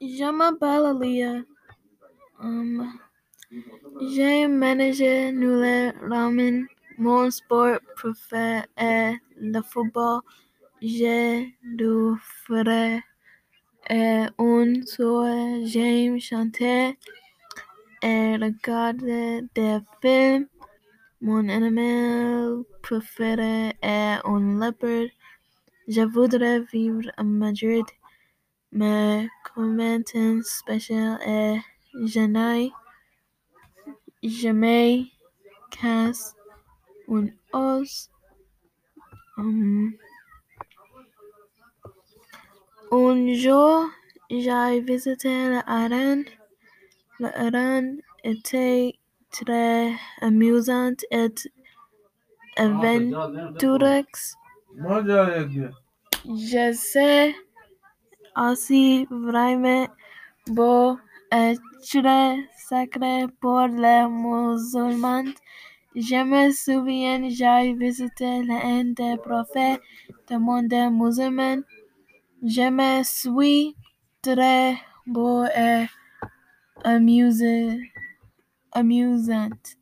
Aaliyah. Um, j'ai managé Nuller Ramen. Mon sport préféré est le football. J'ai du frère et une sœur. J'aime chanter et regarder des films. Mon animal préféré est un léopard. Je voudrais vivre à Madrid, mais convention spéciale est je jamais casse un os. Um, un jour, j'ai visité l'Iran. L'Iran était très amusant et aventureuse. Je sais aussi vraiment beau et très sacré pour les musulmans. Je me souviens, j'ai visité l'un des prophètes du monde musulman. Je me suis très beau et amusé, amusante.